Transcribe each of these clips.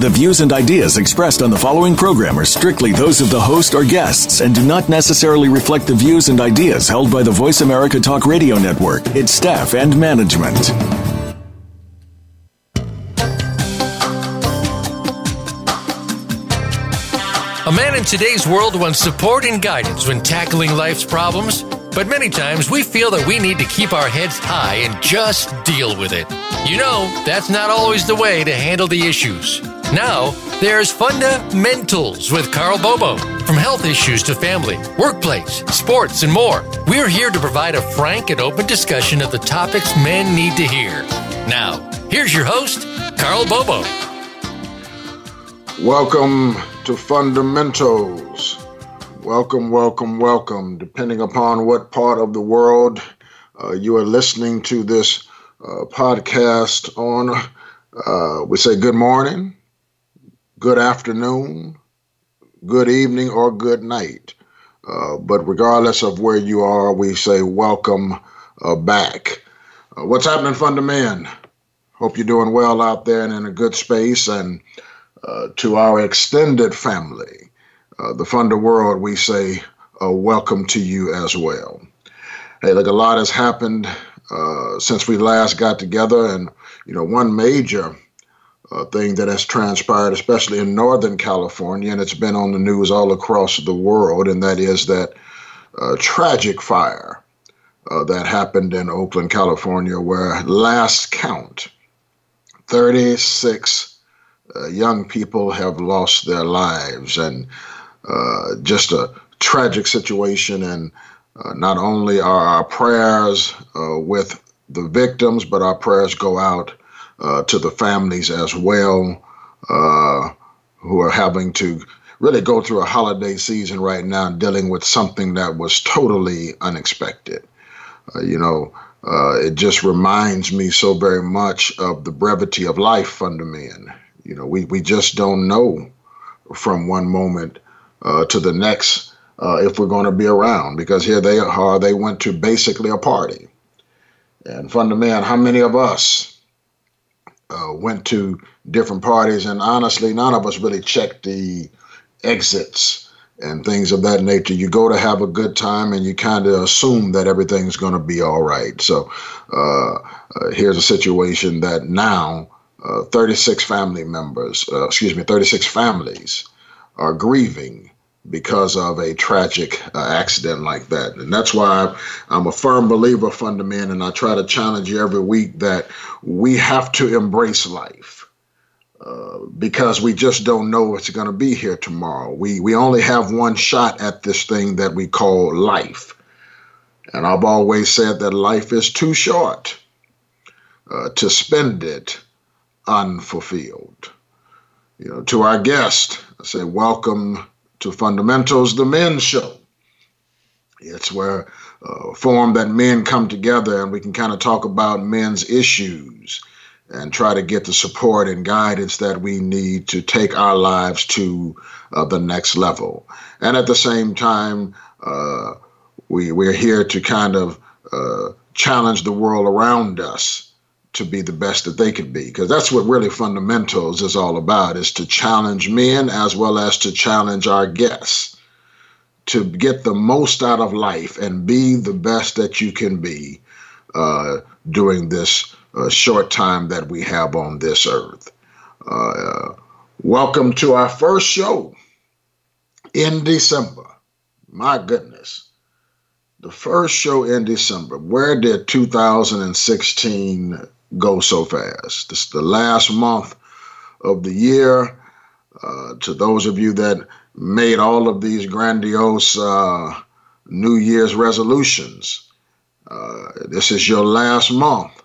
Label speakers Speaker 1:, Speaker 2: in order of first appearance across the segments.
Speaker 1: The views and ideas expressed on the following program are strictly those of the host or guests and do not necessarily reflect the views and ideas held by the Voice America Talk Radio Network, its staff, and management.
Speaker 2: A man in today's world wants support and guidance when tackling life's problems, but many times we feel that we need to keep our heads high and just deal with it. You know, that's not always the way to handle the issues. Now, there's Fundamentals with Karl Bobo. From health issues to family, workplace, sports, and more, we're here to provide a frank and open discussion of the topics men need to hear. Now, here's your host, Karl Bobo.
Speaker 3: Welcome to Fundamentals. Welcome, welcome, welcome. Depending upon what part of the world uh, you are listening to this uh, podcast on, uh, we say good morning, good afternoon, good evening, or good night. Uh, but regardless of where you are, we say welcome uh, back. Uh, what's happening, Fundaman? Hope you're doing well out there and in a good space. And to our extended family, uh, the Funda world, we say uh, welcome to you as well. Hey, look, a lot has happened since we last got together, and you know, one major uh, thing that has transpired, especially in Northern California, and it's been on the news all across the world, and that is that uh, tragic fire uh, that happened in Oakland, California, where last count, 36 uh, young people have lost their lives, and uh, just a tragic situation. And uh, not only are our prayers with the victims, but our prayers go out uh, to the families as well uh, who are having to really go through a holiday season right now dealing with something that was totally unexpected. Uh, you know, uh, it just reminds me so very much of the brevity of life fundament. You know, we, we just don't know from one moment uh, to the next uh, if we're going to be around because here they are, they went to basically a party. And fundament, how many of us uh, went to different parties, and honestly, none of us really checked the exits and things of that nature. You go to have a good time, and you kind of assume that everything's going to be all right. So uh, uh, here's a situation that now uh, 36 family members, excuse me, 36 families are grieving because of a tragic uh, accident like that. And that's why I'm a firm believer, fundament, and I try to challenge you every week that we have to embrace life. Uh, because we just don't know what's going to be here tomorrow. We we only have one shot at this thing that we call life, and I've always said that life is too short uh, to spend it unfulfilled. You know, to our guest, I say welcome to Fundamentals, the men's show. It's where uh, that men come together and we can kind of talk about men's issues and try to get the support and guidance that we need to take our lives to uh, the next level. And at the same time, uh, we, we're here to kind of uh, challenge the world around us to be the best that they could be because that's what really fundamentals is all about is to challenge men as well as to challenge our guests. To get the most out of life and be the best that you can be uh, during this uh, short time that we have on this earth. Uh, welcome to our first show in december. My goodness. The first show in December. Where did 2016 go so fast. This is the last month of the year. Uh, to those of you that made all of these grandiose uh, New Year's resolutions, uh, this is your last month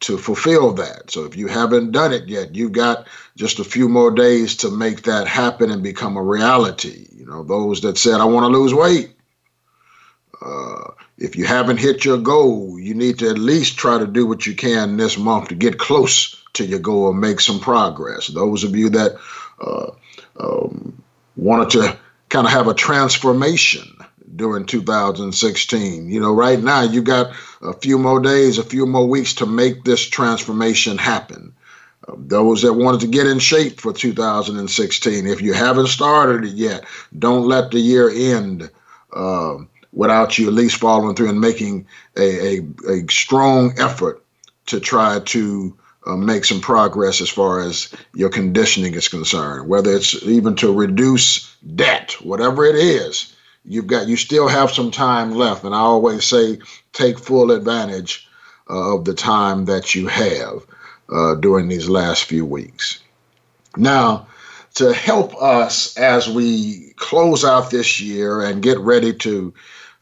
Speaker 3: to fulfill that. So if you haven't done it yet, you've got just a few more days to make that happen and become a reality. You know, those that said, I want to lose weight, uh, if you haven't hit your goal, you need to at least try to do what you can this month to get close to your goal and make some progress. Those of you that uh, um, wanted to kind of have a transformation during 2016, you know, right now you got a few more days, a few more weeks to make this transformation happen. Uh, those that wanted to get in shape for 2016, if you haven't started it yet, don't let the year end. Uh, without you at least following through and making a, a, a strong effort to try to uh, make some progress as far as your conditioning is concerned, whether it's even to reduce debt, whatever it is, you've got you still have some time left. And I always say take full advantage uh, of the time that you have uh, during these last few weeks. Now, to help us as we close out this year and get ready to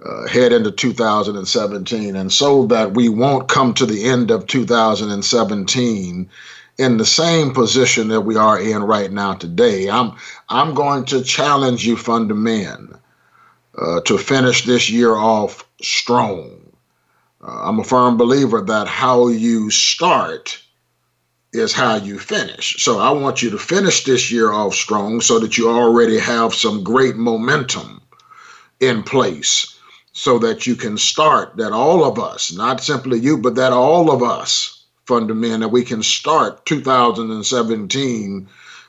Speaker 3: uh, head into 2017, and so that we won't come to the end of 2017 in the same position that we are in right now today. I'm I'm going to challenge you, fundamental, uh, to finish this year off strong. Uh, I'm a firm believer that how you start is how you finish. So I want you to finish this year off strong so that you already have some great momentum in place so that you can start that all of us, not simply you, but that all of us, fundamental, that we can start 2017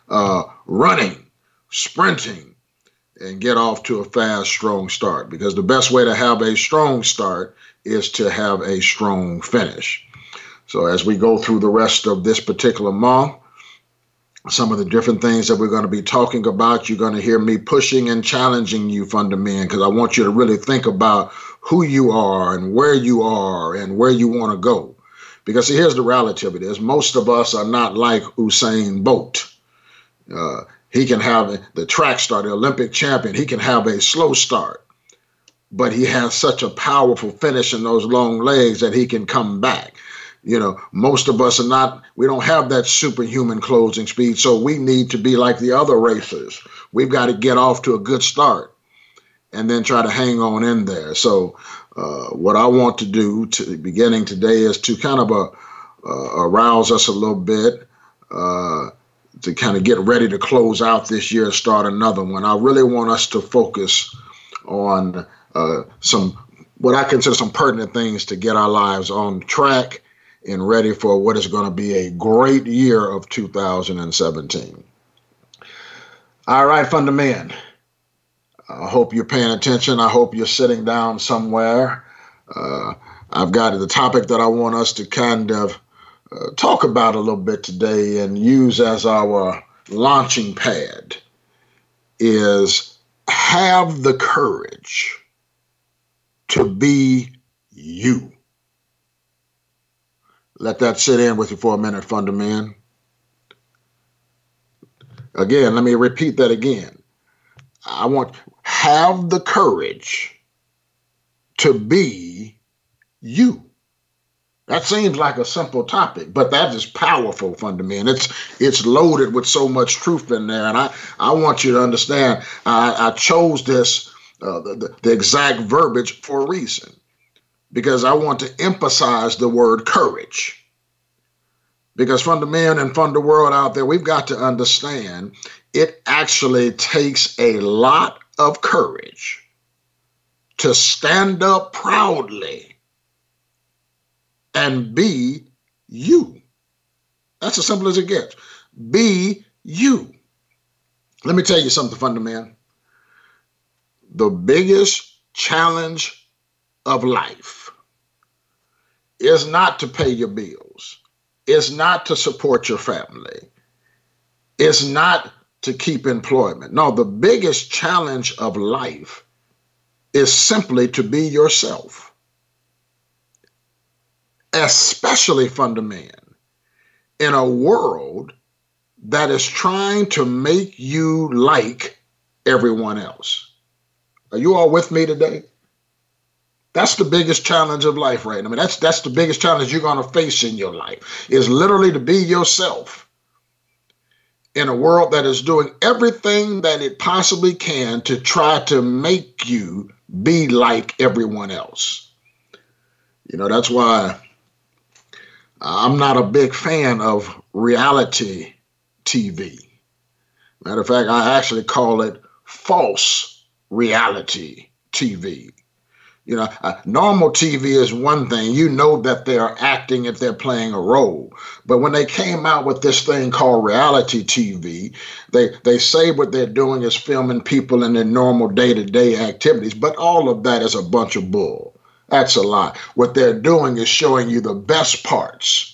Speaker 3: uh, running, sprinting, and get off to a fast, strong start. Because the best way to have a strong start is to have a strong finish. So as we go through the rest of this particular month, some of the different things that we're going to be talking about. You're going to hear me pushing and challenging you, fundamental, because I want you to really think about who you are and where you are and where you want to go. Because see, here's the reality of it is most of us are not like Usain Bolt. Uh, he can have the track star, the Olympic champion. He can have a slow start, but he has such a powerful finish in those long legs that he can come back. You know, most of us are not, we don't have that superhuman closing speed. So we need to be like the other racers. We've got to get off to a good start and then try to hang on in there. So, uh, what I want to do to beginning today is to kind of uh, uh, arouse us a little bit uh, to kind of get ready to close out this year and start another one. I really want us to focus on uh, some what I consider some pertinent things to get our lives on track and ready for what is going to be a great year of 2017. All right, fundament. I hope you're paying attention. I hope you're sitting down somewhere. Uh, I've got the topic that I want us to kind of uh, talk about a little bit today and use as our launching pad is have the courage to be you. Let that sit in with you for a minute, fundamental. Again, let me repeat that again. I want have the courage to be you. That seems like a simple topic, but that is powerful, fundamental. It's it's loaded with so much truth in there, and I I want you to understand. I, I chose this uh, the, the exact verbiage for a reason because I want to emphasize the word courage. Because from the men and from the world out there, we've got to understand it actually takes a lot of courage to stand up proudly and be you. That's as simple as it gets. Be you. Let me tell you something, fundamental. The biggest challenge of life is not to pay your bills, is not to support your family, is not to keep employment. No, the biggest challenge of life is simply to be yourself, especially fundamental in a world that is trying to make you like everyone else. Are you all with me today? That's the biggest challenge of life, right? I mean, that's that's the biggest challenge you're going to face in your life is literally to be yourself in a world that is doing everything that it possibly can to try to make you be like everyone else. You know, that's why I'm not a big fan of reality TV. Matter of fact, I actually call it false reality TV. You know, uh, normal TV is one thing. You know that they're acting if they're playing a role. But when they came out with this thing called reality TV, they they say what they're doing is filming people in their normal day-to-day activities, but all of that is a bunch of bull. That's a lie. What they're doing is showing you the best parts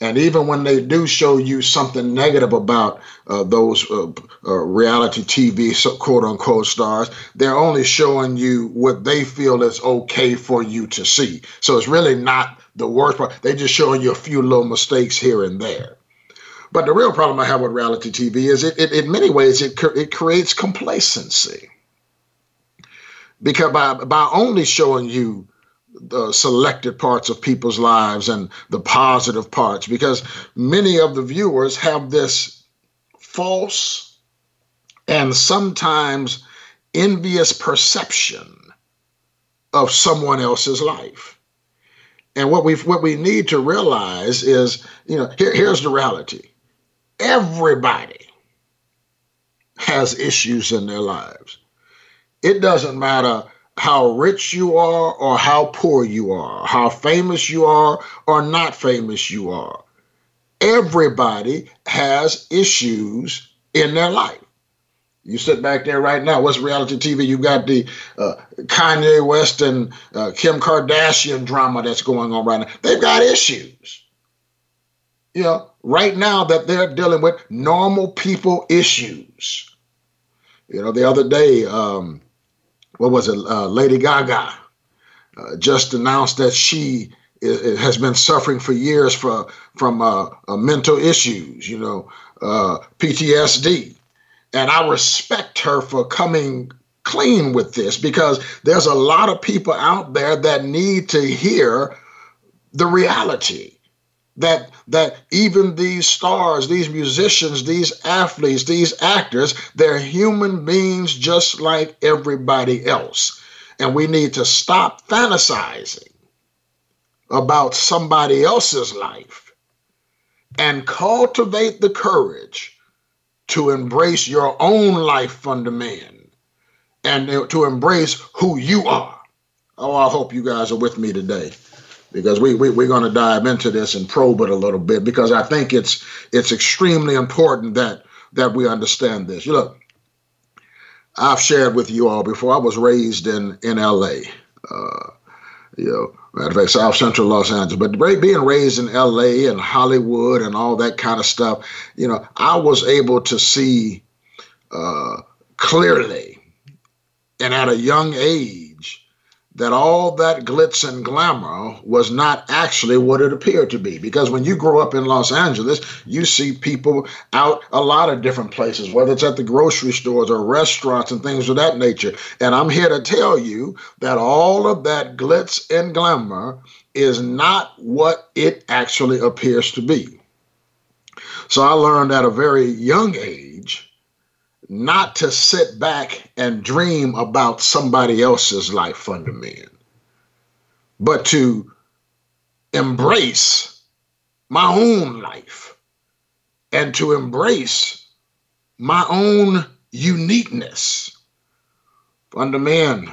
Speaker 3: and even when they do show you something negative about uh, those uh, uh, reality TV quote unquote stars, they're only showing you what they feel is okay for you to see. So it's really not the worst part. They're just showing you a few little mistakes here and there. But the real problem I have with reality TV is it, it in many ways, it, it creates complacency. Because by, by only showing you the selected parts of people's lives and the positive parts because many of the viewers have this false and sometimes envious perception of someone else's life. And what we what we need to realize is, you know, here, here's the reality. Everybody has issues in their lives. It doesn't matter how rich you are or how poor you are, how famous you are or not famous you are. Everybody has issues in their life. You sit back there right now. What's reality TV? You got the uh, Kanye West and uh, Kim Kardashian drama that's going on right now. They've got issues. You know, right now that they're dealing with normal people issues. You know, the other day, um, what was it, uh, Lady Gaga, uh, just announced that she is, has been suffering for years for, from uh, uh mental issues, you know, uh, PTSD. And I respect her for coming clean with this because there's a lot of people out there that need to hear the reality that that even these stars, these musicians, these athletes, these actors, they're human beings just like everybody else. And we need to stop fantasizing about somebody else's life and cultivate the courage to embrace your own life fundament and to embrace who you are. Oh, I hope you guys are with me today because we, we we're going to dive into this and probe it a little bit because I think it's it's extremely important that that we understand this. You look, I've shared with you all before. I was raised in in L.A. Uh, you know, matter of fact, South Central Los Angeles. But being raised in L.A. and Hollywood and all that kind of stuff, you know, I was able to see uh, clearly and at a young age that all that glitz and glamour was not actually what it appeared to be. Because when you grow up in Los Angeles, you see people out a lot of different places, whether it's at the grocery stores or restaurants and things of that nature. And I'm here to tell you that all of that glitz and glamour is not what it actually appears to be. So I learned at a very young age not to sit back and dream about somebody else's life fundament, but to embrace my own life and to embrace my own uniqueness. Fundament,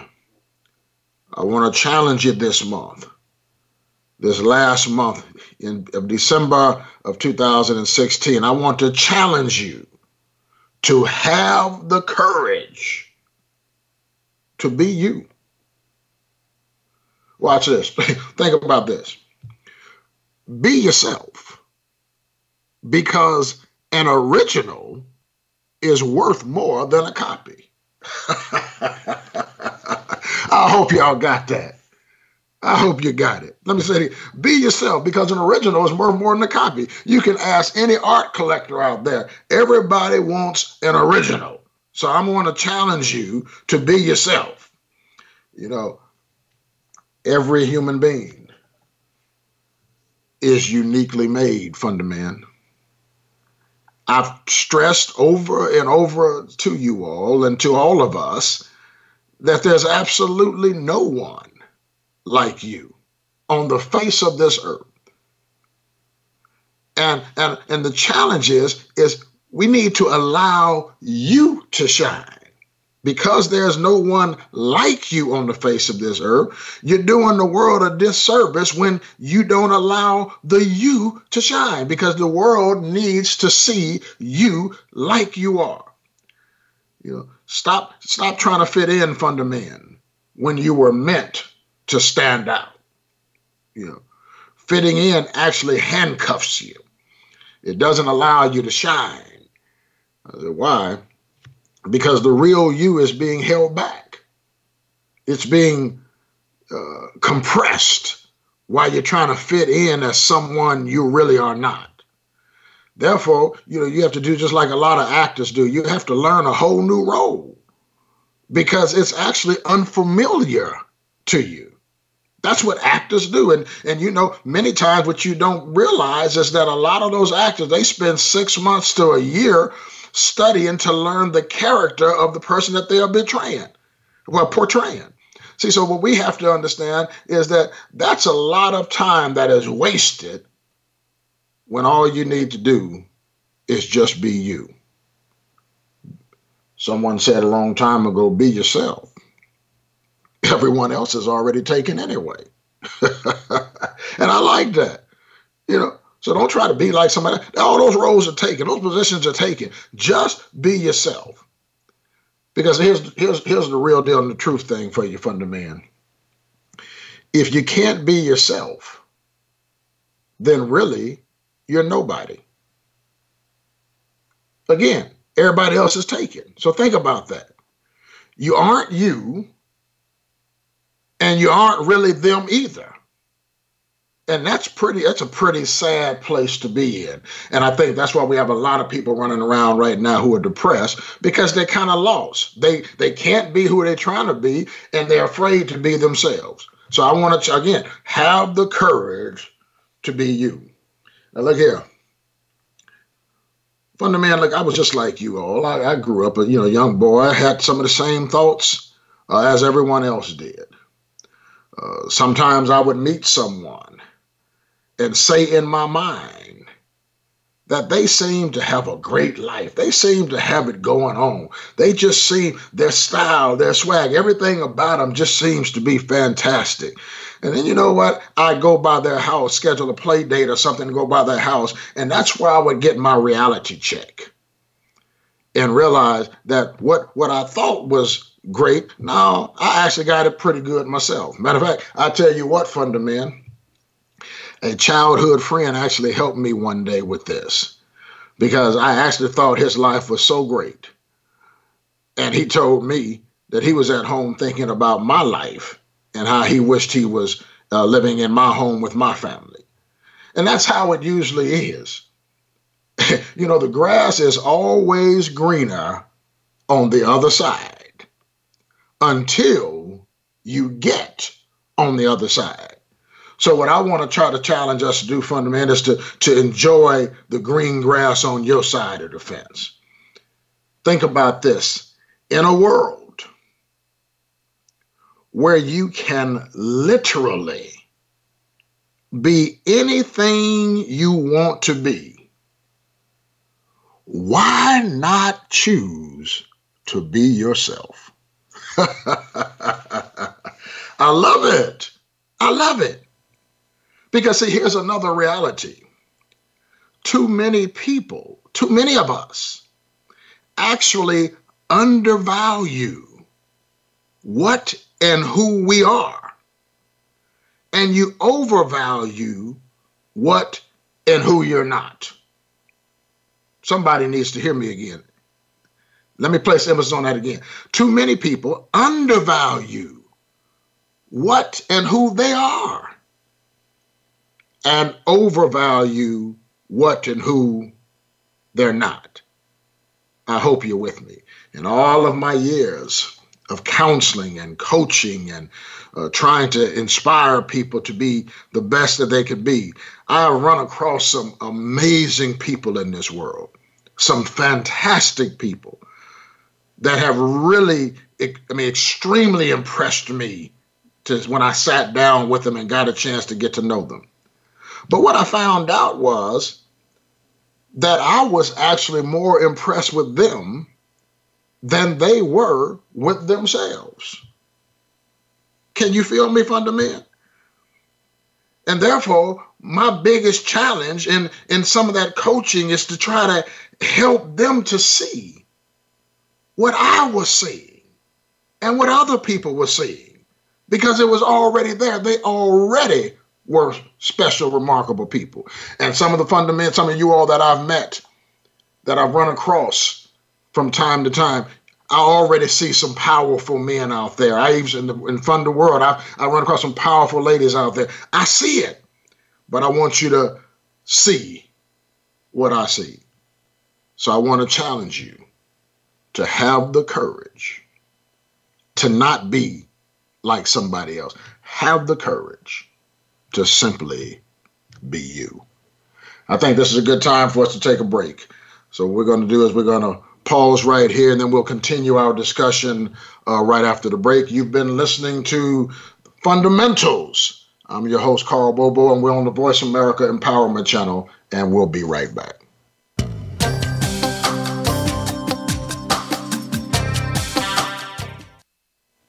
Speaker 3: I want to challenge you this month, this last month in of December of 2016. I want to challenge you to have the courage to be you. Watch this. Think about this. Be yourself because an original is worth more than a copy. I hope y'all got that. I hope you got it. Let me say. Be yourself because an original is worth more than a copy. You can ask any art collector out there. Everybody wants an original. So I'm going to challenge you to be yourself. You know, every human being is uniquely made, fundament. I've stressed over and over to you all and to all of us that there's absolutely no one like you. on the face of this earth. And and and the challenge is is we need to allow you to shine. Because there's no one like you on the face of this earth, you're doing the world a disservice when you don't allow the you to shine because the world needs to see you like you are. You know, stop stop trying to fit in the man when you were meant to stand out. You know, fitting in actually handcuffs you. It doesn't allow you to shine. Said, Why? Because the real you is being held back. It's being uh, compressed while you're trying to fit in as someone you really are not. Therefore, you know, you have to do just like a lot of actors do. You have to learn a whole new role because it's actually unfamiliar to you. That's what actors do. And and you know, many times what you don't realize is that a lot of those actors, they spend six months to a year studying to learn the character of the person that they are betraying, well, portraying. See, so what we have to understand is that that's a lot of time that is wasted when all you need to do is just be you. Someone said a long time ago, be yourself. Everyone else is already taken anyway. and I like that. You know, so don't try to be like somebody. All those roles are taken, those positions are taken. Just be yourself. Because here's here's here's the real deal and the truth thing for you, Funda Man. If you can't be yourself, then really you're nobody. Again, everybody else is taken. So think about that. You aren't you, and you aren't really them either. And that's pretty that's a pretty sad place to be in. And I think that's why we have a lot of people running around right now who are depressed because they're kind of lost. They they can't be who they're trying to be and they're afraid to be themselves. So I want to again have the courage to be you. Now look here. Funda man, look, I was just like you all. I, I grew up a you know young boy. I had some of the same thoughts uh, as everyone else did. Uh, sometimes I would meet someone and say in my mind that they seem to have a great life. They seem to have it going on. They just seem their style, their swag, everything about them just seems to be fantastic. And then you know what? I go by their house, schedule a play date or something go by their house, and that's where I would get my reality check and realize that what what I thought was great, now I actually got it pretty good myself. Matter of fact, I tell you what, Funda Man, a childhood friend actually helped me one day with this because I actually thought his life was so great. And he told me that he was at home thinking about my life and how he wished he was uh, living in my home with my family. And that's how it usually is. you know, the grass is always greener on the other side until you get on the other side. So what I want to try to challenge us to do fundamentally is to, to enjoy the green grass on your side of the fence. Think about this. In a world where you can literally be anything you want to be, why not choose to be yourself? I love it. I love it. Because, see, here's another reality. Too many people, too many of us, actually undervalue what and who we are. And you overvalue what and who you're not. Somebody needs to hear me again. Let me place emphasis on that again. Too many people undervalue what and who they are and overvalue what and who they're not. I hope you're with me. In all of my years of counseling and coaching and uh, trying to inspire people to be the best that they could be. I run across some amazing people in this world, some fantastic people that have really, I mean, extremely impressed me to when I sat down with them and got a chance to get to know them. But what I found out was that I was actually more impressed with them than they were with themselves. Can you feel me, fundament? And therefore, my biggest challenge in, in some of that coaching is to try to help them to see what I was seeing and what other people were seeing because it was already there. They already were special, remarkable people. And some of the fundamental, some of you all that I've met, that I've run across from time to time, I already see some powerful men out there. I even in, the, in Funda World, I, I run across some powerful ladies out there. I see it, but I want you to see what I see. So I want to challenge you to have the courage to not be like somebody else. Have the courage to simply be you. I think this is a good time for us to take a break. So, what we're going to do is we're going to pause right here and then we'll continue our discussion uh, right after the break. You've been listening to Fundamentals. I'm your host, Karl Bobo, and we're on the Voice America Empowerment Channel, and we'll be right back.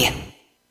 Speaker 4: Media.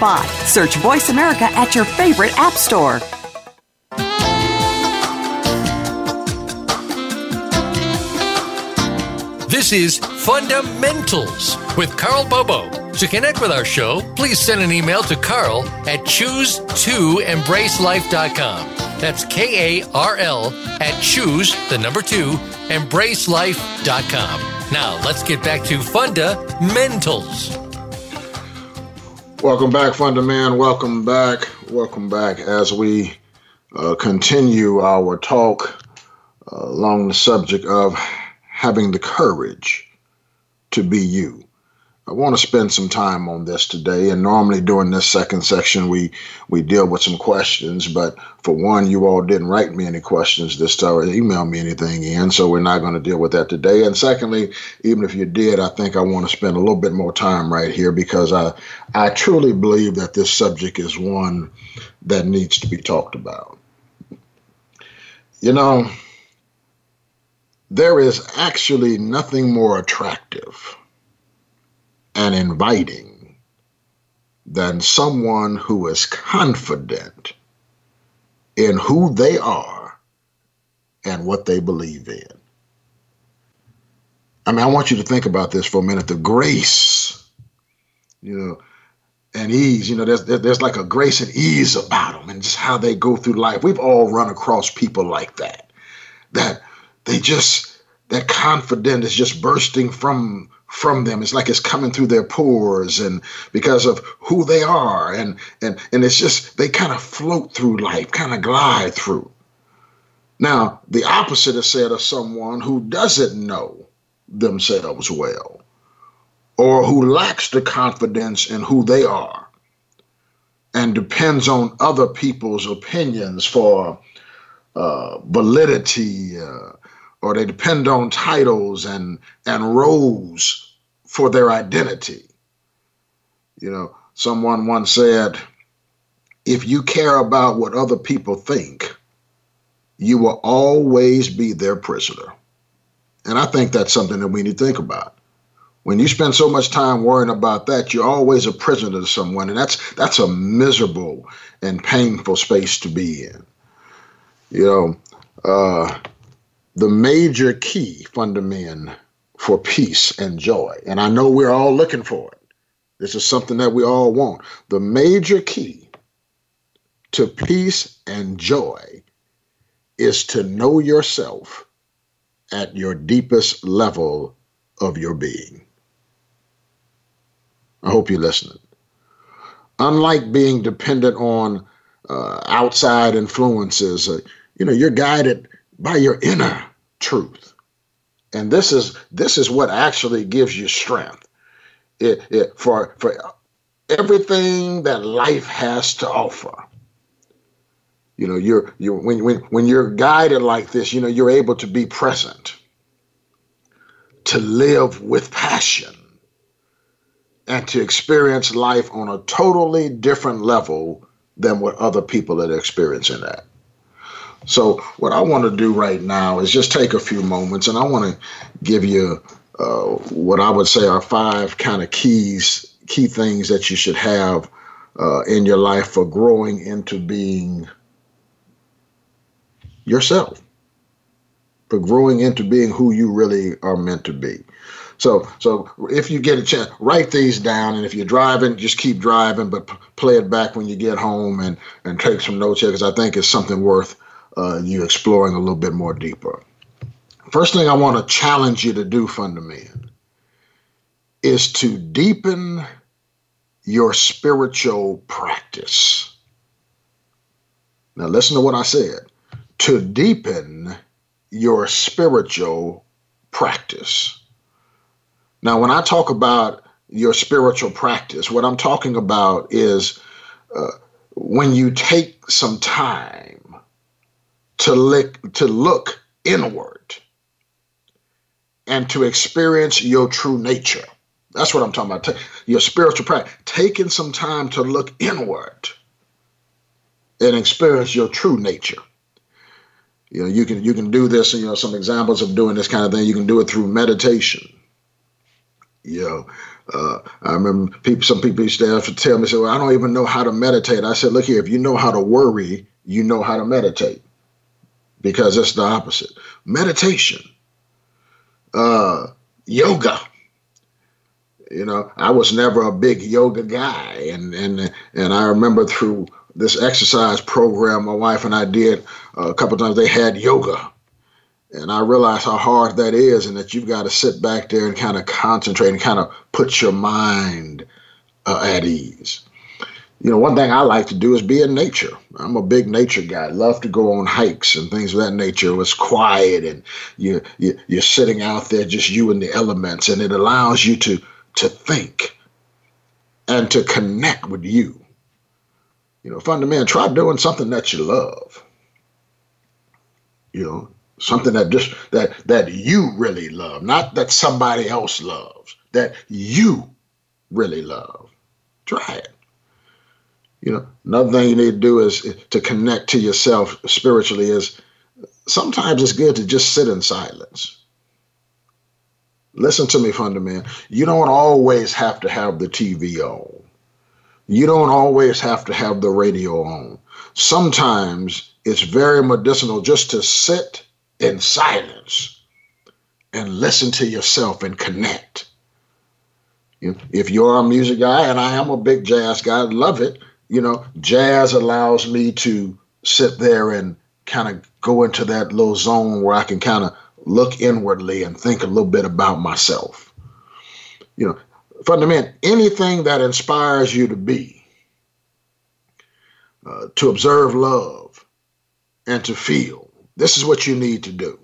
Speaker 5: Search Voice America at your favorite app store.
Speaker 2: This is Fundamentals with Karl Bobo. To connect with our show, please send an email to karl at choose2embracelife.com. That's K A R L at choose, the number two, embracelife.com. Now, let's get back to Fundamentals.
Speaker 3: Welcome back, Fundaman. Welcome back. Welcome back as we uh, continue our talk uh, along the subject of having the courage to be you. I want to spend some time on this today. And normally during this second section, we we deal with some questions. But for one, you all didn't write me any questions this time or email me anything in, so we're not going to deal with that today. And secondly, even if you did, I think I want to spend a little bit more time right here because I I truly believe that this subject is one that needs to be talked about. You know, there is actually nothing more attractive and inviting than someone who is confident in who they are and what they believe in. I mean, I want you to think about this for a minute. The grace, you know, and ease, you know, there's there's like a grace and ease about them, and just how they go through life. We've all run across people like that, that they just that confidence is just bursting from from them. It's like it's coming through their pores and because of who they are. And and and it's just they kind of float through life, kind of glide through. Now, the opposite is said of someone who doesn't know themselves well or who lacks the confidence in who they are and depends on other people's opinions for uh, validity, uh, or they depend on titles and and roles for their identity. You know, someone once said, if you care about what other people think, you will always be their prisoner. And I think that's something that we need to think about. When you spend so much time worrying about that, you're always a prisoner to someone, and that's that's a miserable and painful space to be in. You know, uh, the major key fundament for peace and joy, and I know we're all looking for it. This is something that we all want. The major key to peace and joy is to know yourself at your deepest level of your being. I hope you're listening. Unlike being dependent on uh, outside influences, uh, you know, you're guided by your inner truth. And this is this is what actually gives you strength. It, it, for for everything that life has to offer. You know, you're you when when when you're guided like this, you know, you're able to be present, to live with passion, and to experience life on a totally different level than what other people are experiencing at. So, what I want to do right now is just take a few moments and I want to give you uh, what I would say are five kind of keys, key things that you should have uh, in your life for growing into being yourself, for growing into being who you really are meant to be. So, so if you get a chance, write these down, and if you're driving, just keep driving, but p- play it back when you get home and and take some notes here because I think it's something worth uh, you exploring a little bit more deeper. First thing I want to challenge you to do, Fundament, is to deepen your spiritual practice. Now, listen to what I said. To deepen your spiritual practice. Now, when I talk about your spiritual practice, what I'm talking about is uh, when you take some time to look, to look inward and to experience your true nature. That's what I'm talking about. Your spiritual practice. Taking some time to look inward and experience your true nature. You know, you can you can do this. You know, some examples of doing this kind of thing. You can do it through meditation you know, uh, I remember people, some people used to tell me, say, well, I don't even know how to meditate. I said, look here, if you know how to worry, you know how to meditate because it's the opposite. Meditation, uh, yoga. You know, I was never a big yoga guy, and and and I remember through this exercise program my wife and I did uh, a couple times. They had yoga, and I realized how hard that is, and that you've got to sit back there and kind of concentrate and kind of put your mind uh, at ease. You know, one thing I like to do is be in nature. I'm a big nature guy. I love to go on hikes and things of that nature. It's quiet and you, you you're sitting out there just you and the elements, and it allows you to to think and to connect with you. You know, fundamental. Try doing something that you love. You know, something that just that that you really love, not that somebody else loves, that you really love. Try it. You know, another thing you need to do is to connect to yourself spiritually is sometimes it's good to just sit in silence. Listen to me, fundament. You don't always have to have the TV on. You don't always have to have the radio on. Sometimes it's very medicinal just to sit in silence and listen to yourself and connect. If you're a music guy, and I am a big jazz guy, love it. You know, jazz allows me to sit there and kind of go into that little zone where I can kind of look inwardly and think a little bit about myself. You know, fundamental, anything that inspires you to be, uh, to observe love, and to feel this is what you need to do.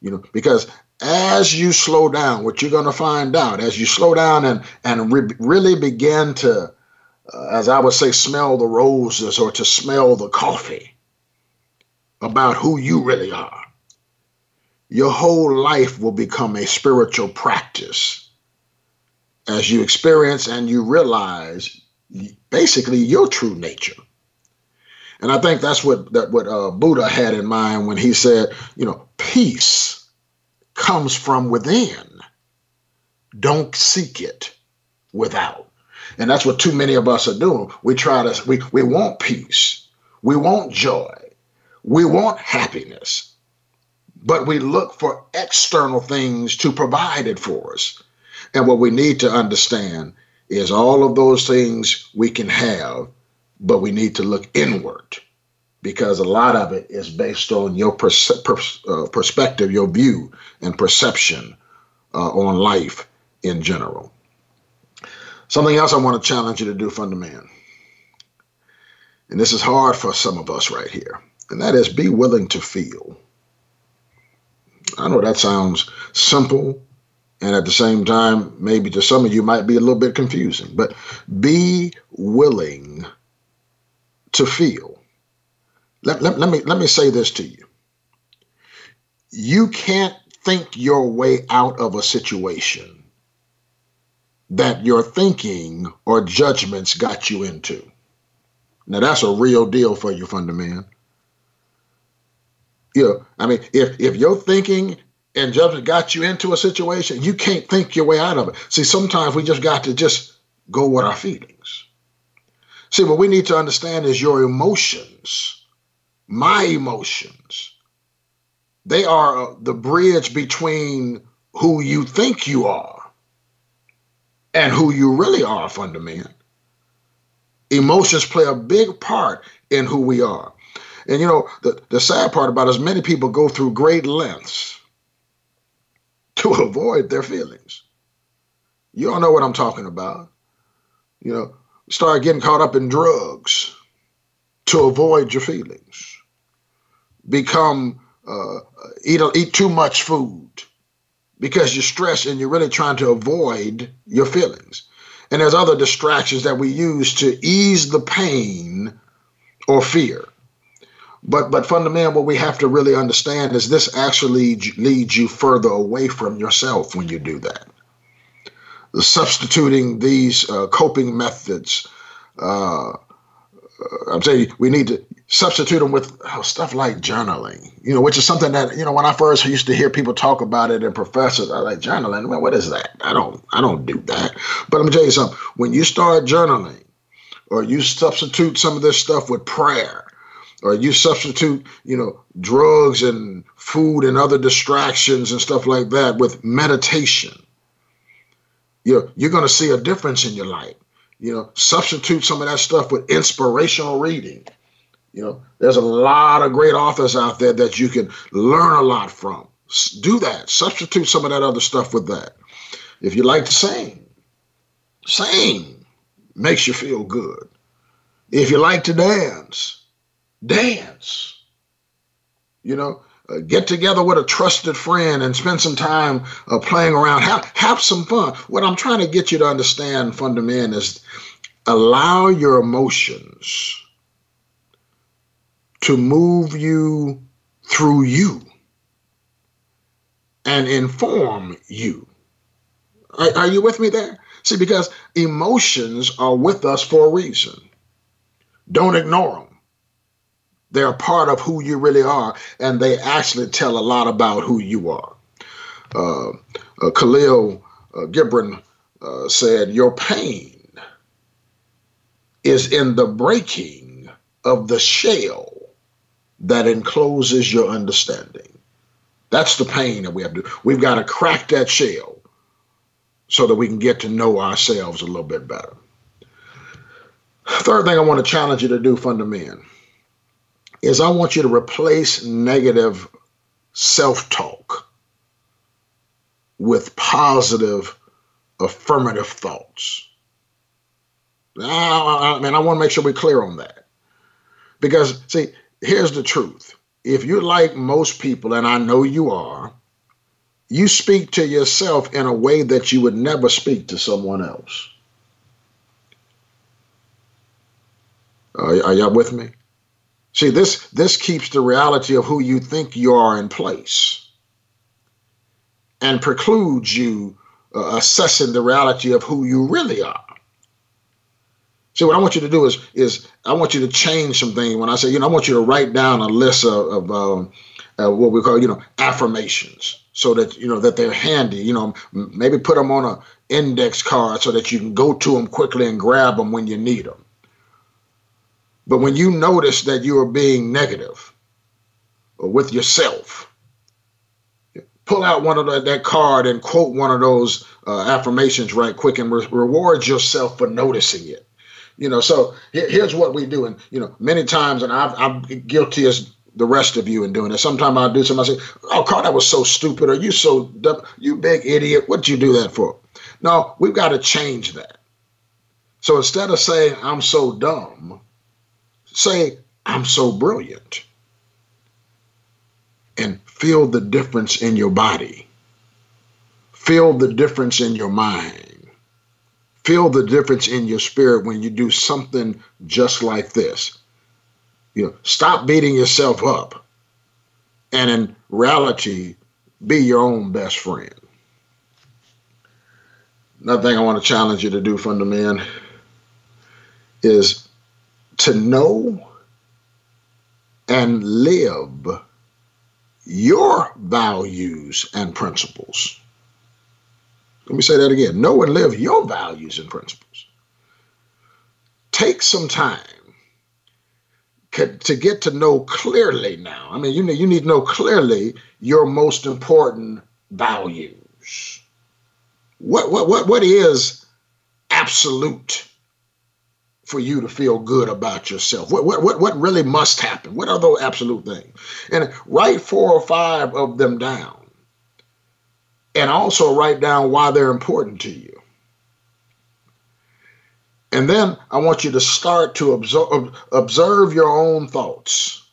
Speaker 3: You know, because as you slow down, what you're going to find out as you slow down and and re- really begin to, uh, as I would say, smell the roses or to smell the coffee about who you really are, your whole life will become a spiritual practice as you experience and you realize basically your true nature. And I think that's what that what uh, Buddha had in mind when he said, you know, peace comes from within. Don't seek it without. And that's what too many of us are doing. We try to we we want peace. We want joy. We want happiness. But we look for external things to provide it for us. And what we need to understand is all of those things we can have, but we need to look inward because a lot of it is based on your perce- per- uh, perspective, your view, and perception uh, on life in general. Something else I want to challenge you to do, Fundament, and this is hard for some of us right here, and that is be willing to feel. I know that sounds simple, and at the same time, maybe to some of you might be a little bit confusing, but be willing to feel. Let, let, let, me, let me say this to you. You can't think your way out of a situation that your thinking or judgments got you into. Now, that's a real deal for you, Fundament. You know, I mean, if, if your thinking and judgment got you into a situation, you can't think your way out of it. See, sometimes we just got to just go with our feelings. See, what we need to understand is your emotions, my emotions, they are the bridge between who you think you are and who you really are, fundament. Emotions play a big part in who we are. And you know, the, the sad part about it is many people go through great lengths to avoid their feelings. You all know what I'm talking about. You know, start getting caught up in drugs to avoid your feelings. Become uh, eat eat too much food because you're stressed and you're really trying to avoid your feelings. And there's other distractions that we use to ease the pain or fear. But but fundamentally, what we have to really understand is this actually leads you further away from yourself when you do that. Substituting these uh, coping methods, uh, I'm saying we need to substitute them with oh, stuff like journaling, you know, which is something that you know when I first used to hear people talk about it and professors, I like journaling. Man, what is that? I don't I don't do that. But let me tell you something. When you start journaling, or you substitute some of this stuff with prayer or you substitute, you know, drugs and food and other distractions and stuff like that with meditation, you're, you're going to see a difference in your life. You know, substitute some of that stuff with inspirational reading. You know, there's a lot of great authors out there that you can learn a lot from. Do that. Substitute some of that other stuff with that. If you like to sing, sing makes you feel good. If you like to dance, dance. You know, uh, get together with a trusted friend and spend some time uh, playing around. Have, have some fun. What I'm trying to get you to understand, fundament, is allow your emotions to move you through you and inform you. Are, are you with me there? See, because emotions are with us for a reason. Don't ignore them. They're a part of who you really are, and they actually tell a lot about who you are. Uh, uh, Kahlil uh, Gibran uh, said, Your pain is in the breaking of the shell that encloses your understanding. That's the pain that we have to do. We've got to crack that shell so that we can get to know ourselves a little bit better. Third thing I want to challenge you to do, fundament, is I want you to replace negative self talk with positive affirmative thoughts. I, I mean, I want to make sure we're clear on that. Because, see, here's the truth. If you're like most people, and I know you are, you speak to yourself in a way that you would never speak to someone else. Are, are y'all with me? See, this this keeps the reality of who you think you are in place and precludes you uh, assessing the reality of who you really are. See, what I want you to do is is I want you to change some things. When I say, you know, I want you to write down a list of, of um, uh, what we call, you know, affirmations, so that you know that they're handy. You know, maybe put them on a index card so that you can go to them quickly and grab them when you need them. But when you notice that you are being negative with yourself, pull out one of the, that card and quote one of those uh, affirmations right quick and re- reward yourself for noticing it. You know, so here's what we do, and you know, many times, and i am guilty as the rest of you in doing it. Sometimes I'll do something. I say, "Oh, Karl, that was so stupid," or "You so dumb, you big idiot. What'd you do that for?" No, we've got to change that. So instead of saying "I'm so dumb," say "I'm so brilliant," and feel the difference in your body. Feel the difference in your mind feel the difference in your spirit when you do something just like this. You know, stop beating yourself up and in reality, be your own best friend. Another thing I want to challenge you to do, fundamental, is to know and live your values and principles. Let me say that again. Know and live your values and principles. Take some time to get to know clearly now. I mean, you know, you need to know clearly your most important values. What what what what is absolute for you to feel good about yourself? What what what what really must happen? What are those absolute things? And write four or five of them down and also write down why they're important to you. And then I want you to start to observe, observe your own thoughts.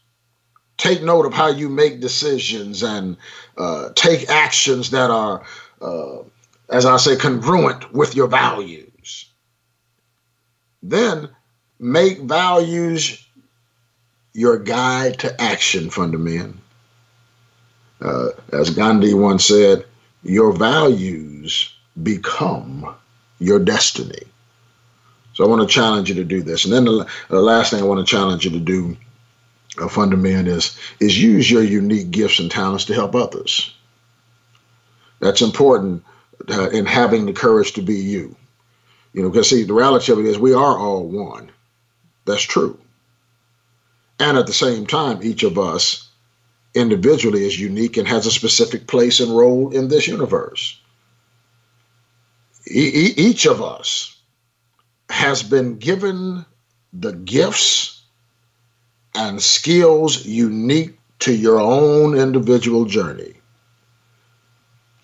Speaker 3: Take note of how you make decisions and uh, take actions that are, uh, as I say, congruent with your values. Then make values your guide to action, fundamental. Uh, as Gandhi once said, your values become your destiny. So I want to challenge you to do this. And then the, the last thing I want to challenge you to do, a fundamental, is is use your unique gifts and talents to help others. That's important uh, in having the courage to be you. You know, because see, the reality of it is we are all one. That's true. And at the same time, each of us individually is unique and has a specific place and role in this universe. E- each of us has been given the gifts and skills unique to your own individual journey.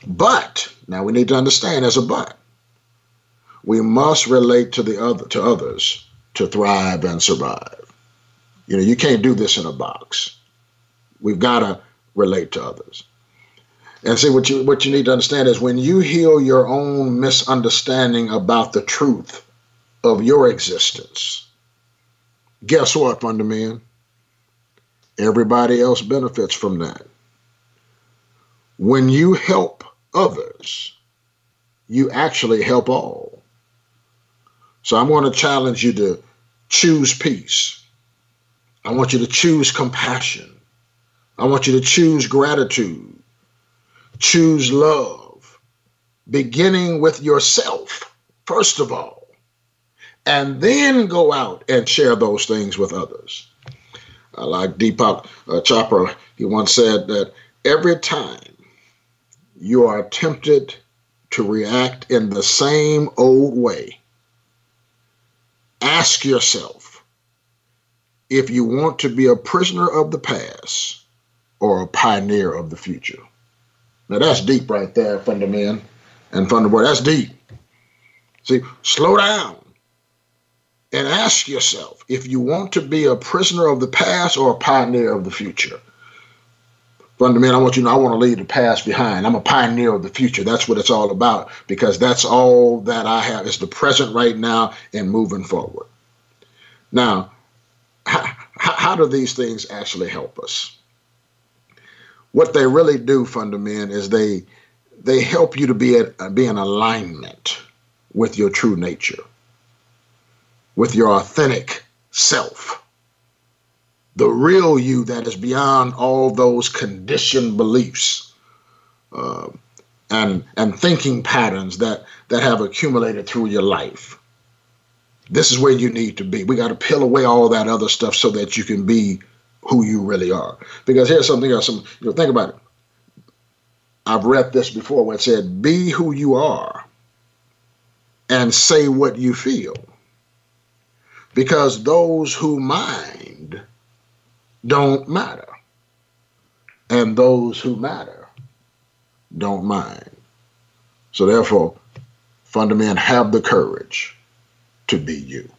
Speaker 3: But now we need to understand as a but. We must relate to the other to others to thrive and survive. You know, you can't do this in a box. We've got to relate to others. And see what you what you need to understand is when you heal your own misunderstanding about the truth of your existence, guess what, Fundamental? Everybody else benefits from that. When you help others, you actually help all. So I'm going to challenge you to choose peace. I want you to choose compassion. I want you to choose gratitude, choose love, beginning with yourself, first of all, and then go out and share those things with others. I like Deepak uh, Chopra, he once said that every time you are tempted to react in the same old way, ask yourself if you want to be a prisoner of the past or a pioneer of the future. Now that's deep right there, fundamental and fundamental. That's deep. See, slow down and ask yourself if you want to be a prisoner of the past or a pioneer of the future. Fundamental, I want you to know I want to leave the past behind. I'm a pioneer of the future. That's what it's all about because that's all that I have is the present right now and moving forward. Now, how, how do these things actually help us? What they really do, fundament, is they they help you to be at, be in alignment with your true nature. with your authentic self. The real you that is beyond all those conditioned beliefs uh, and, and thinking patterns that, that have accumulated through your life. This is where you need to be. We got to peel away all that other stuff so that you can be who you really are. Because here's something else. Some, you know, think about it. I've read this before where it said, "Be who you are, and say what you feel." Because those who mind don't matter, and those who matter don't mind. So therefore, fundamental, have the courage to be you.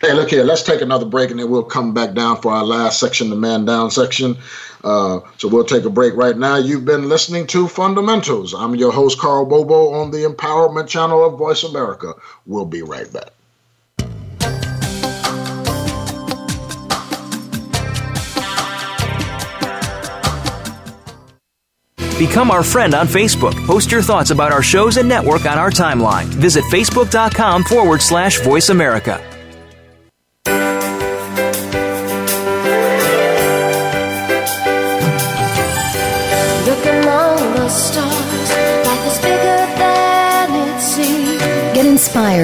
Speaker 3: Hey, look here. Let's take another break, and then we'll come back down for our last section, the man down section. Uh, so we'll take a break right now. You've been listening to Fundamentals. I'm your host, Karl Bobo, on the Empowerment Channel of Voice America. We'll be right back.
Speaker 6: Become our friend on Facebook. Post your thoughts about our shows and network on our timeline. Visit facebook.com forward slash voice America.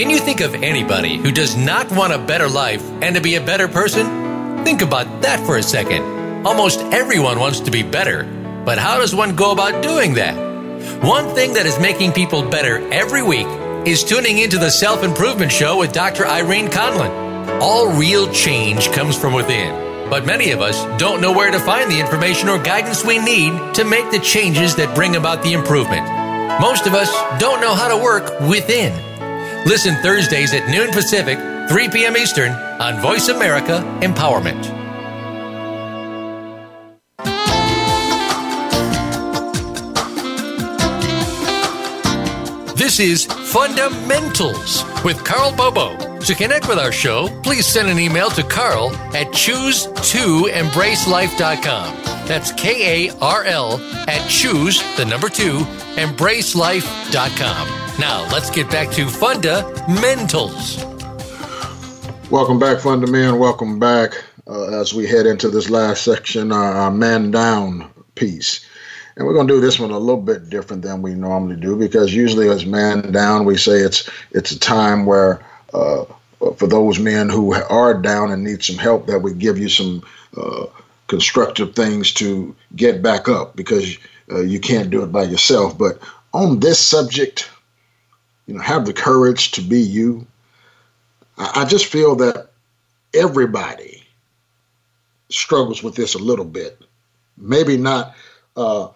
Speaker 2: Can you think of anybody who does not want a better life and to be a better person? Think about that for a second. Almost everyone wants to be better, but how does one go about doing that? One thing that is making people better every week is tuning into the Self Improvement Show with Dr. Irene Conlon. All real change comes from within, but many of us don't know where to find the information or guidance we need to make the changes that bring about the improvement. Most of us don't know how to work within. Listen Thursdays at noon Pacific, 3 p.m. Eastern on Voice America Empowerment. This is Fundamentals with Karl Bobo. To connect with our show, please send an email to Karl at choose2embracelife.com. That's K A R L at choose, the number two, embracelife.com. Now, let's get back to Fundamentals.
Speaker 3: Welcome back, Fundamen. Welcome back uh, as we head into this last section, uh, our man down piece. And we're going to do this one a little bit different than we normally do because usually, as man down, we say it's it's a time where uh, for those men who are down and need some help, that we give you some uh, constructive things to get back up because uh, you can't do it by yourself. But on this subject, you know, have the courage to be you. I, I just feel that everybody struggles with this a little bit. Maybe not uh,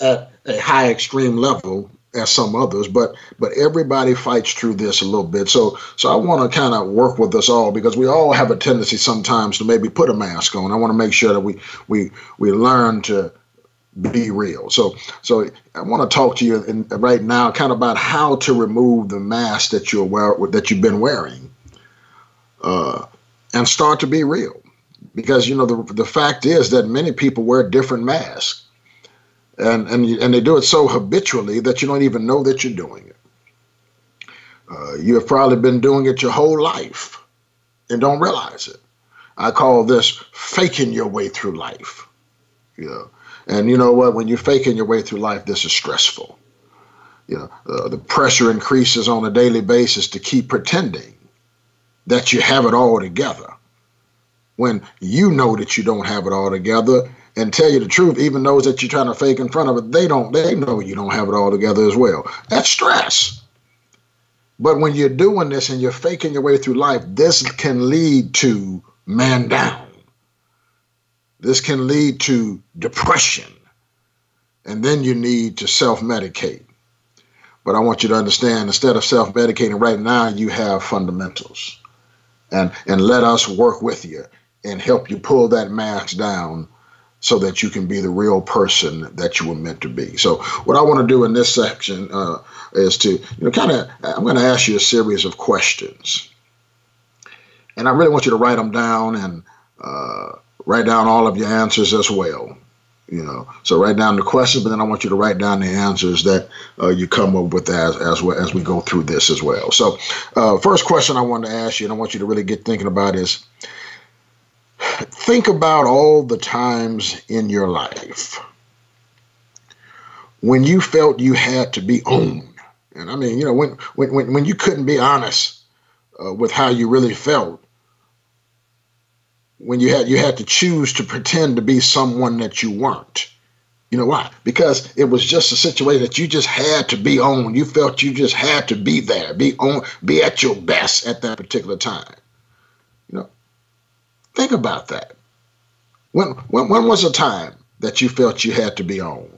Speaker 3: at a high extreme level as some others, but but everybody fights through this a little bit. So so I want to kind of work with us all because we all have a tendency sometimes to maybe put a mask on. I want to make sure that we we we learn to be real. So so I want to talk to you in, right now, kind of about how to remove the mask that you're wear, that you've been wearing, uh, and start to be real. Because you know the the fact is that many people wear different masks and and and they do it so habitually that you don't even know that you're doing it. Uh, you have probably been doing it your whole life and don't realize it. I call this faking your way through life. You know, and you know what? When you're faking your way through life, this is stressful. You know, uh, the pressure increases on a daily basis to keep pretending that you have it all together when you know that you don't have it all together and tell you the truth, even those that you're trying to fake in front of it, they don't, they know you don't have it all together as well. That's stress. But when you're doing this and you're faking your way through life, this can lead to man down. This can lead to depression. And then you need to self medicate. But I want you to understand instead of self medicating right now, you have fundamentals. And, and let us work with you and help you pull that mask down so that you can be the real person that you were meant to be. So, what I want to do in this section uh, is to, you know, kind of, I'm going to ask you a series of questions. And I really want you to write them down and uh, write down all of your answers as well. You know, so write down the questions, but then I want you to write down the answers that uh, you come up with as as well as we go through this as well. So, uh, first question I want to ask you, and I want you to really get thinking about is think about all the times in your life when you felt you had to be owned. And I mean, you know, when when when, when you couldn't be honest uh, with how you really felt, when you had you had to choose to pretend to be someone that you weren't. You know why? Because it was just a situation that you just had to be on. You felt you just had to be there, be on, be at your best at that particular time. You know, think about that. When when when was a time that you felt you had to be on?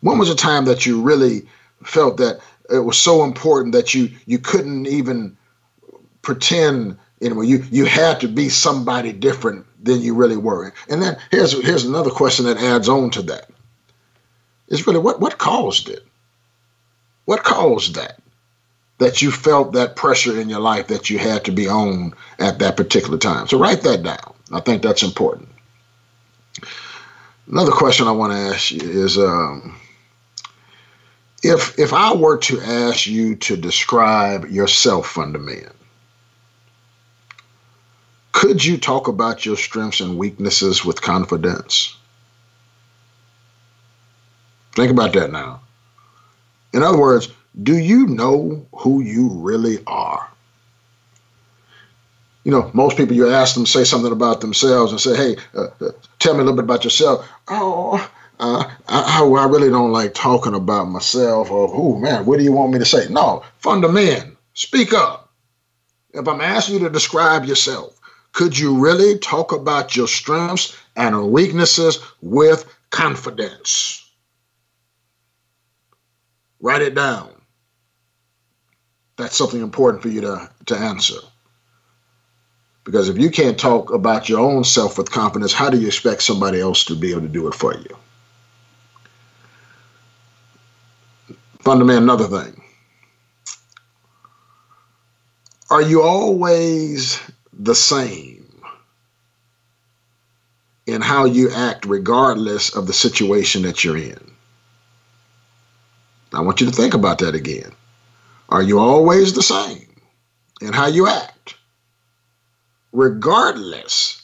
Speaker 3: When was a time that you really felt that it was so important that you you couldn't even pretend anyway you you had to be somebody different than you really were. And then here's here's another question that adds on to that. It's really what what caused it? What caused that? That you felt that pressure in your life that you had to be on at that particular time? So write that down. I think that's important. Another question i want to ask you is um, if if i were to ask you to describe yourself Funda Man could you talk about your strengths and weaknesses with confidence? Think about that now. In other words, do you know who you really are? You know, most people you ask them say something about themselves and say, "Hey, uh, uh, tell me a little bit about yourself." Oh, uh, I, I, really don't like talking about myself. Or, oh man, what do you want me to say? No, Funda Man, speak up. If I'm asking you to describe yourself, could you really talk about your strengths and weaknesses with confidence? Write it down. That's something important for you to, to answer. Because if you can't talk about your own self with confidence, how do you expect somebody else to be able to do it for you? Fundamentally, another thing. Are you always the same in how you act, regardless of the situation that you're in. I want you to think about that again. Are you always the same in how you act, regardless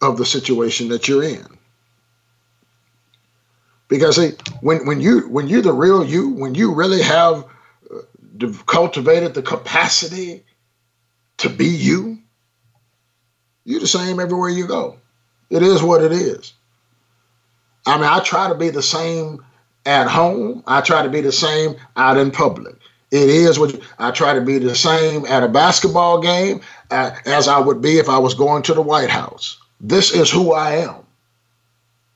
Speaker 3: of the situation that you're in? Because see, when when you when you're the real you, when you really have uh, cultivated the capacity to be you, you're the same everywhere you go. It is what it is. I mean, I try to be the same at home. I try to be the same out in public. It is what I try to be the same at a basketball game uh, as I would be if I was going to the White House. This is who I am.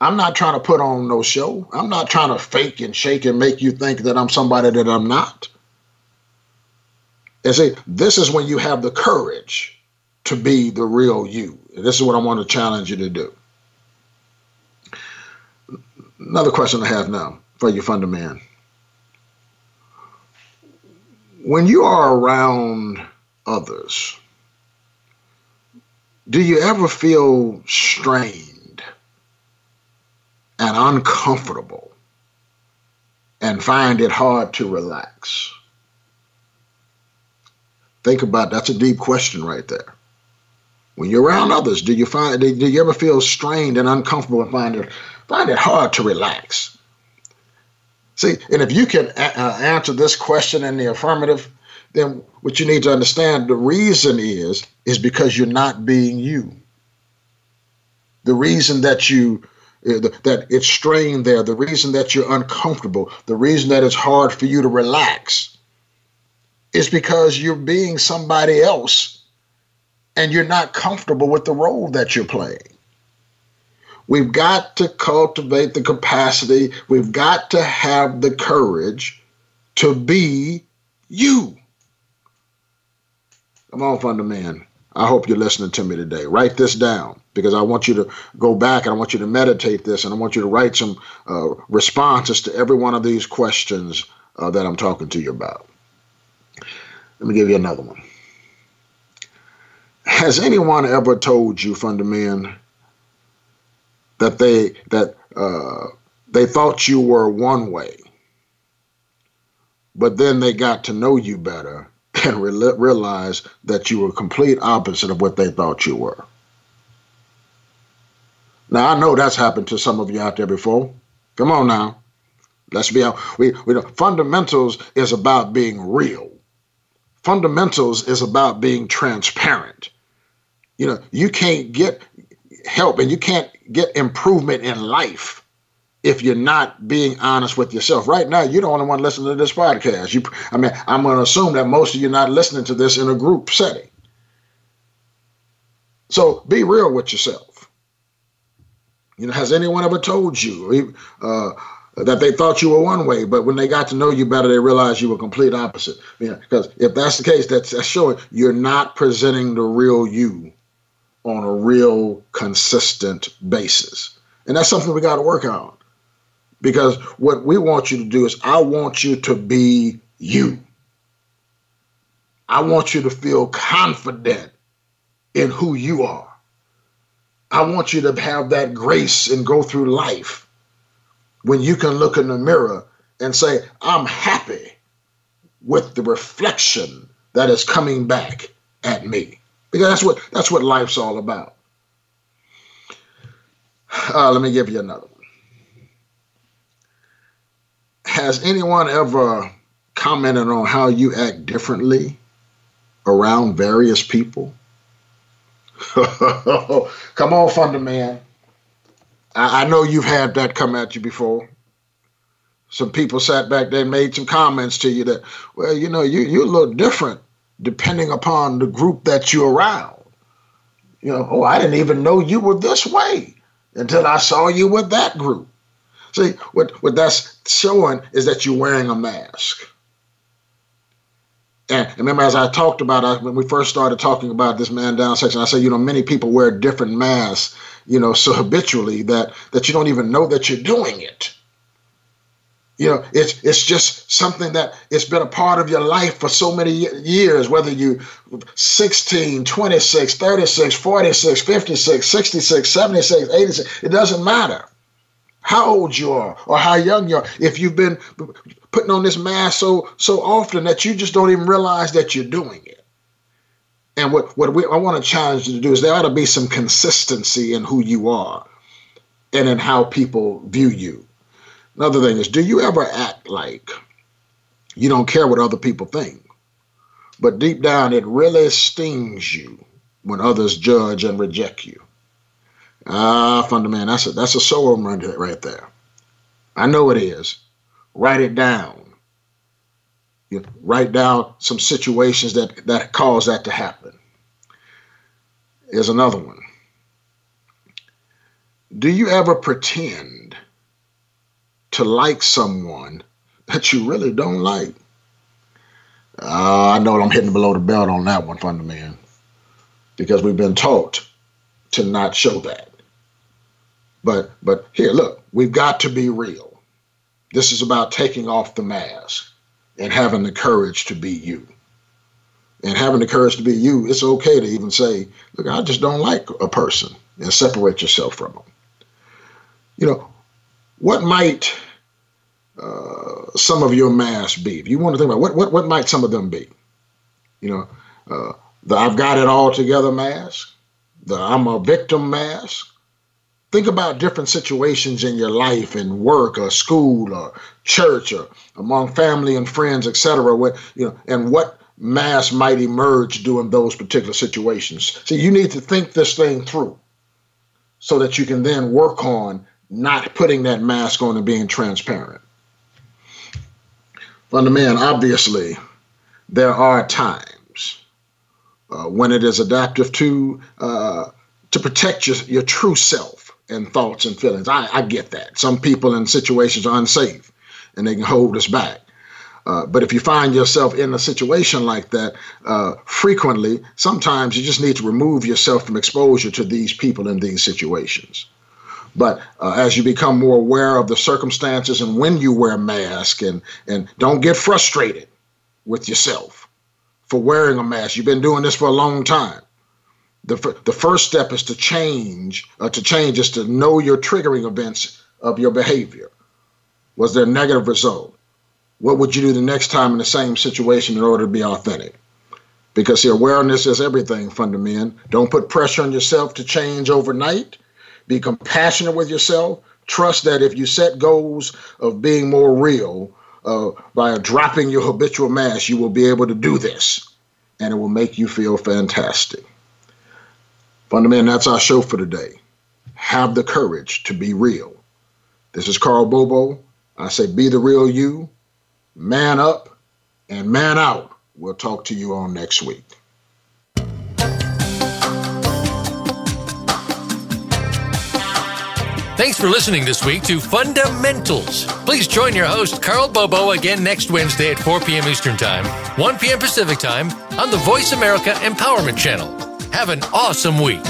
Speaker 3: I'm not trying to put on no show. I'm not trying to fake and shake and make you think that I'm somebody that I'm not. And see, this is when you have the courage to be the real you. This is what I want to challenge you to do. Another question I have now for you, Funda Man. When you are around others, do you ever feel strained and uncomfortable and find it hard to relax? Think about that's a deep question right there. When you're around others, do you find do you ever feel strained and uncomfortable and find it find it hard to relax? See, and if you can a- uh, answer this question in the affirmative, then what you need to understand the reason is is because you're not being you. The reason that you uh, that it's strained there, the reason that you're uncomfortable, the reason that it's hard for you to relax is because you're being somebody else and you're not comfortable with the role that you're playing. We've got to cultivate the capacity, we've got to have the courage to be you. Come on, Funda Man. I hope you're listening to me today. Write this down because I want you to go back and I want you to meditate this and I want you to write some uh, responses to every one of these questions uh, that I'm talking to you about. Let me give you another one. Has anyone ever told you, Funda Man, that they that uh, they thought you were one way, but then they got to know you better and re- realized that you were complete opposite of what they thought you were? Now I know that's happened to some of you out there before. Come on now. Let's be out. We, we fundamentals is about being real. Fundamentals is about being transparent. You know, you can't get help and you can't get improvement in life if you're not being honest with yourself. Right now, you're the only one listening to this podcast. You, I mean, I'm going to assume that most of you are not listening to this in a group setting. So be real with yourself. You know, has anyone ever told you uh, that they thought you were one way, but when they got to know you better, they realized you were complete opposite? Because if that's the case, that's, that's showing you're not presenting the real you on a real consistent basis. And that's something we got to work on. Because what we want you to do is, I want you to be you. I want you to feel confident in who you are. I want you to have that grace and go through life when you can look in the mirror and say, I'm happy with the reflection that is coming back at me. Because that's what that's what life's all about. Uh, let me give you another one. Has anyone ever commented on how you act differently around various people? come on, Funda Man. I, I know you've had that come at you before. Some people sat back there and made some comments to you that, well, you know, you, you're a little different depending upon the group that you're around. You know, oh, I didn't even know you were this way until I saw you with that group. See, what, what that's showing is that you're wearing a mask. And remember, as I talked about uh, when we first started talking about this man down section, I said, you know, many people wear different masks, you know, so habitually that that you don't even know that you're doing it. You know, it's it's just something that it's been a part of your life for so many years, whether you 16, 26, 36, 46, 56, 66, 76, 86, it doesn't matter how old you are or how young you are. If you've been putting on this mask so so often that you just don't even realize that you're doing it. And what what we, I want to challenge you to do is there ought to be some consistency in who you are and in how people view you. Another thing is, do you ever act like you don't care what other people think, but deep down it really stings you when others judge and reject you? Ah, Funda Man, that's a that's a one right there. I know it is. Write it down. You write down some situations that that cause that to happen. Here's another one. Do you ever pretend to like someone that you really don't like. Uh, I know I'm hitting below the belt on that one, Funda Man, because we've been taught to not show that. But but here, look, we've got to be real. This is about taking off the mask and having the courage to be you. And having the courage to be you, it's okay to even say, look, I just don't like a person and separate yourself from them. You know, what might uh, some of your masks be? If you want to think about what what what might some of them be? You know, uh, the I've got it all together mask, the I'm a victim mask. Think about different situations in your life, in work or school or church or among family and friends, etc. What you know, and what mask might emerge during those particular situations. See, you need to think this thing through so that you can then work on not putting that mask on and being transparent. Funda Man, obviously, there are times uh, when it is adaptive to uh, to protect your, your true self and thoughts and feelings. I, I get that. Some people in situations are unsafe and they can hold us back. Uh, but if you find yourself in a situation like that uh, frequently, sometimes you just need to remove yourself from exposure to these people in these situations. But uh, as you become more aware of the circumstances and when you wear a mask, and, and don't get frustrated with yourself for wearing a mask. You've been doing this for a long time. The, the first step is to change, uh, to change is to know your triggering events of your behavior. Was there a negative result? What would you do the next time in the same situation in order to be authentic? Because the awareness is everything, fundamental. Don't put pressure on yourself to change overnight. Be compassionate with yourself. Trust that if you set goals of being more real uh, by dropping your habitual mask, you will be able to do this, and it will make you feel fantastic. Fundamental, that's our show for today. Have the courage to be real. This is Karl Bobo. I say, be the real you, man up, and man out. We'll talk to you on next week.
Speaker 2: Thanks for listening this week to Fundamentals. Please join your host, Karl Bobo, again next Wednesday at 4 p.m. Eastern Time, 1 p.m. Pacific Time on the Voice America Empowerment Channel. Have an awesome week.